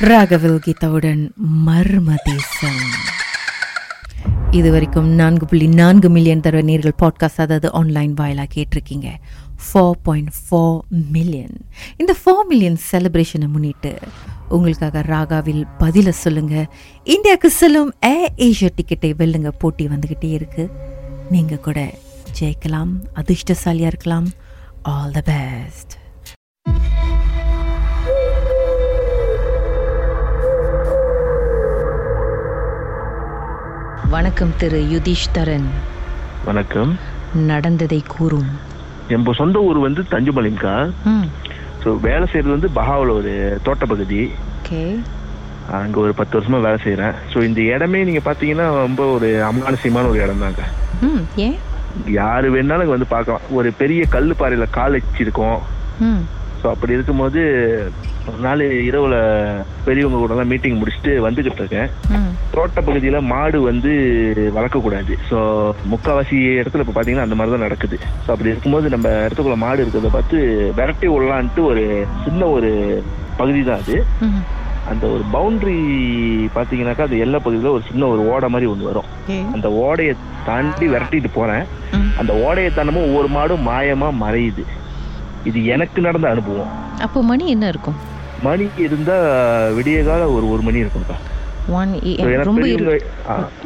ராகவில் கீதாவுடன் மர்ம தேசம் இது வரைக்கும் நான்கு புள்ளி நான்கு மில்லியன் தடவை நீர்கள் பாட்காஸ்ட் அதாவது ஆன்லைன் வாயிலாக கேட்டிருக்கீங்க. ஃபோர் பாயிண்ட் ஃபோர் மில்லியன் இந்த ஃபோர் மில்லியன் செலிப்ரேஷனை முன்னிட்டு உங்களுக்காக ராகாவில் பதிலை சொல்லுங்கள் இந்தியாவுக்கு செல்லும் ஏர் ஏஷியா டிக்கெட்டை வெல்லுங்க. போட்டி வந்துக்கிட்டே இருக்குது நீங்கள் கூட ஜெயிக்கலாம் அதிர்ஷ்டசாலியாக இருக்கலாம். ஆல் த பெஸ்ட் வணக்கம் திரு யுதிஷ்தரன். வணக்கம். நடந்ததை கூறும். என் சொந்த ஊர் வந்து தஞ்சுமலிங்கா ஸோ வேலை செய்யறது வந்து பஹாவில் ஒரு தோட்ட பகுதி. ஓகே. அங்கே ஒரு பத்து வருஷமா வேலை செய்கிறேன் ஸோ இந்த இடமே நீங்கள் பார்த்தீங்கன்னா ரொம்ப ஒரு அமானுசியமான ஒரு இடம் தாங்க ம் ஏன்? யார் வேணாலும் வந்து பார்க்கலாம். ஒரு பெரிய கல் பாறையில் கால் வச்சிருக்கோம். ம். ஸோ அப்படி இருக்கும்போது ஒரு நாள் இரவில் பெரியவங்க கூடலாம் மீட்டிங் முடிச்சுட்டு வந்துக்கிட்டு இருக்கேன். தோட்ட பகுதியில் மாடு வந்து வளர்க்கக்கூடாது ஸோ முக்கால்வாசி இடத்துல இப்போ பார்த்தீங்கன்னா அந்த மாதிரி தான் நடக்குது. ஸோ அப்படி இருக்கும்போது நம்ம இடத்துக்குள்ள மாடு இருக்கிறத பார்த்து விரட்டி விடலான்ட்டு ஒரு சின்ன ஒரு பகுதி தான் அது அந்த ஒரு பவுண்டரி பார்த்தீங்கன்னாக்கா அந்த எல்லை பகுதியில் ஒரு சின்ன ஒரு ஓடை மாதிரி ஒன்று வரும். அந்த ஓடையை தாண்டி விரட்டிட்டு போகிறேன் அந்த ஓடையை தாண்டமும் ஒவ்வொரு மாடும் மாயமாக மறையுது. இது எனக்கு நடந்த அனுபவம். அப்போ மணி என்ன இருக்கும்? மணி இருந்தால் விடிய கால ஒரு ஒரு மணி இருக்கும்க்கா ஒன் ரொம்ப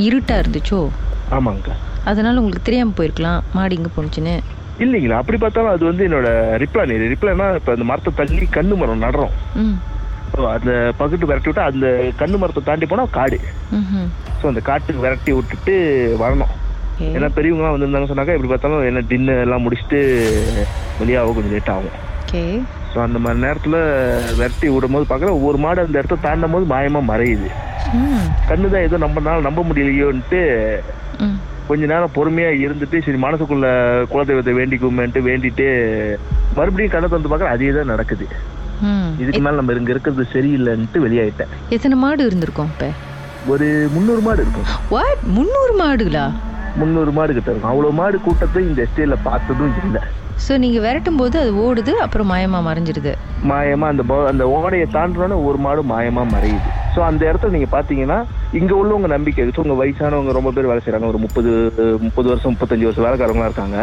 இருட்டா இருந்துச்சோ? ஆமாங்கக்கா அதனால உங்களுக்கு தெரியாம போயிருக்கலாம் மாடு இங்க போனுச்சுன்னு இல்லைங்களா அப்படி பார்த்தாலும் அது வந்து என்னோட ரிப்ளான் இது ரிப்ளானா இப்போ அந்த மரத்தை தள்ளி கண்ணு மரம் நடுறோம். அந்த பக்கத்து விரட்டி விட்டா அந்த கண்ணு மரத்தை தாண்டி போனால் காடு. ஸோ அந்த காட்டுக்கு விரட்டி விட்டுட்டு வரணும். ஏன்னா பெரியவங்களாம் வந்திருந்தாங்க சொன்னாக்கா எப்படி பார்த்தாலும் என்ன டின்னர் எல்லாம் முடிச்சுட்டு வெளியாக கொஞ்சம் லேட் ஆகும். ஸோ அந்த மாதிரி நேரத்தில் விரட்டி விடும்போது பார்க்குறேன் ஒவ்வொரு மாடு அந்த இடத்த தாண்டும் போது மாயமாக மறையுது. கண்ணு தான் ஏதோ நம்மனால நம்ப முடியலையோன்ட்டு கொஞ்ச நேரம் பொறுமையா இருந்துட்டு சரி மனசுக்குள்ள குலதெய்வத்தை வேண்டிக்குமேன்ட்டு வேண்டிட்டு மறுபடியும் கண்ணை திறந்து பார்க்குற அதே தான் நடக்குது. இதுக்கு மேல நம்ம இங்க இருக்கிறது சரியில்லைன்ட்டு வெளியாயிட்டேன். எத்தனை மாடு இருந்திருக்கும் இப்ப? ஒரு முந்நூறு மாடு இருக்கும். வாட் முந்நூறு மாடுகளா? முந்நூறு மாடு கிட்ட இருக்கும். அவ்வளவு மாடு கூட்டத்தை இந்த எஸ்டேட்ல பார்த்ததும் இல்லை. ஸோ நீங்க விரட்டும் போது அது ஓடுது அப்புறம் மாயமா மறைஞ்சிடுது மாயமா அந்த அந்த ஓடையை தாண்டினோட ஒரு மாடு மாயமா மறையுது. ஸோ அந்த இடத்துல நீங்க பாத்தீங்கன்னா இங்க உள்ளவங்க நம்பிக்கை இருக்கு. உங்க வயசானவங்க ரொம்ப பேர் வேலை செய்றாங்க. ஒரு முப்பது முப்பது வருஷம் முப்பத்தஞ்சு வருஷம் வேலைக்காரங்களா இருக்காங்க.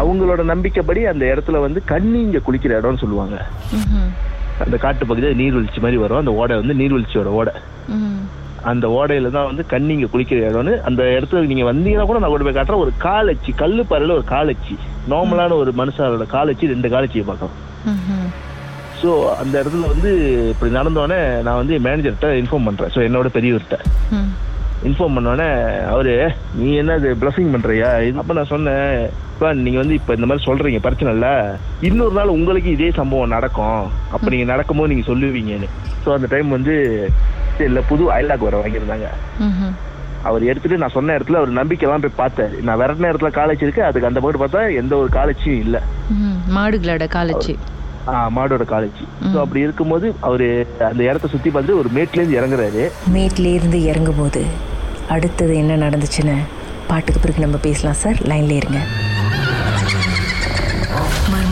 அவங்களோட நம்பிக்கைப்படி அந்த இடத்துல வந்து கண்ணி இங்க குளிக்கிற இடம்னு சொல்லுவாங்க. அந்த காட்டு பகுதியில் நீர்வீழ்ச்சி மாதிரி வரும். அந்த ஓடை வந்து நீர்வீழ்ச்சியோட ஓடை. அந்த ஓடையில தான் வந்து கண்ணிங்க குளிக்கிற இடம்னு அந்த இடத்துல நீங்க வந்தீங்கன்னா கூட நான் கொண்டு போய் காட்டுறேன். ஒரு காலச்சி கல்லு பாறையில ஒரு காலச்சி. நார்மலான ஒரு மனுஷனோட காலச்சி ரெண்டு காலச்சியை பார்க்கலாம். ஸோ அந்த இடத்துல வந்து இப்படி நடந்தோடனே நான் வந்து மேனேஜர்கிட்ட இன்ஃபார்ம் பண்றேன். ஸோ என்னோட பெரியவர்கிட்ட. இன்ஃபார்ம் பண்ணோடனே அவரு நீ என்ன இது பிளஸிங் பண்றியா? இது அப்ப நான் சொன்னேன் "அப்பா, நீங்க வந்து இப்ப இந்த மாதிரி சொல்றீங்க பிரச்சனை இல்ல. இன்னொரு நாள் உங்களுக்கு இதே சம்பவம் நடக்கும். அப்ப நீங்க நடக்கும்போது நீங்க சொல்லுவீங்கன்னு. ஸோ அந்த டைம் வந்து இல்ல புது அயலாக் வர வாங்கியிருந்தாங்க. ம் அவர் எடுத்துட்டு நான் சொன்ன இடத்துல அவர் நம்பிக்கைலாம் போய் பார்த்தாரு. நான் விரட்டின இடத்துல காலேஜ் இருக்கு அதுக்கு அந்த பக்கம் பார்த்தா எந்த ஒரு காலேஜும் இல்ல. மாடுகளோட காலச்சு ஆ, மாடோட காலேஜ் ஸோ அப்படி இருக்கும்போது அவரு அந்த இடத்த சுத்தி பார்த்துட்டு ஒரு மேட்ல இருந்து இறங்குறாரு. மேட்லேருந்து இறங்கும்போது அடுத்தது என்ன நடந்துச்சுன்னு பாட்டுக்கு பிறகு நம்ம பேசலாம் சார். லைன்ல இருங்க.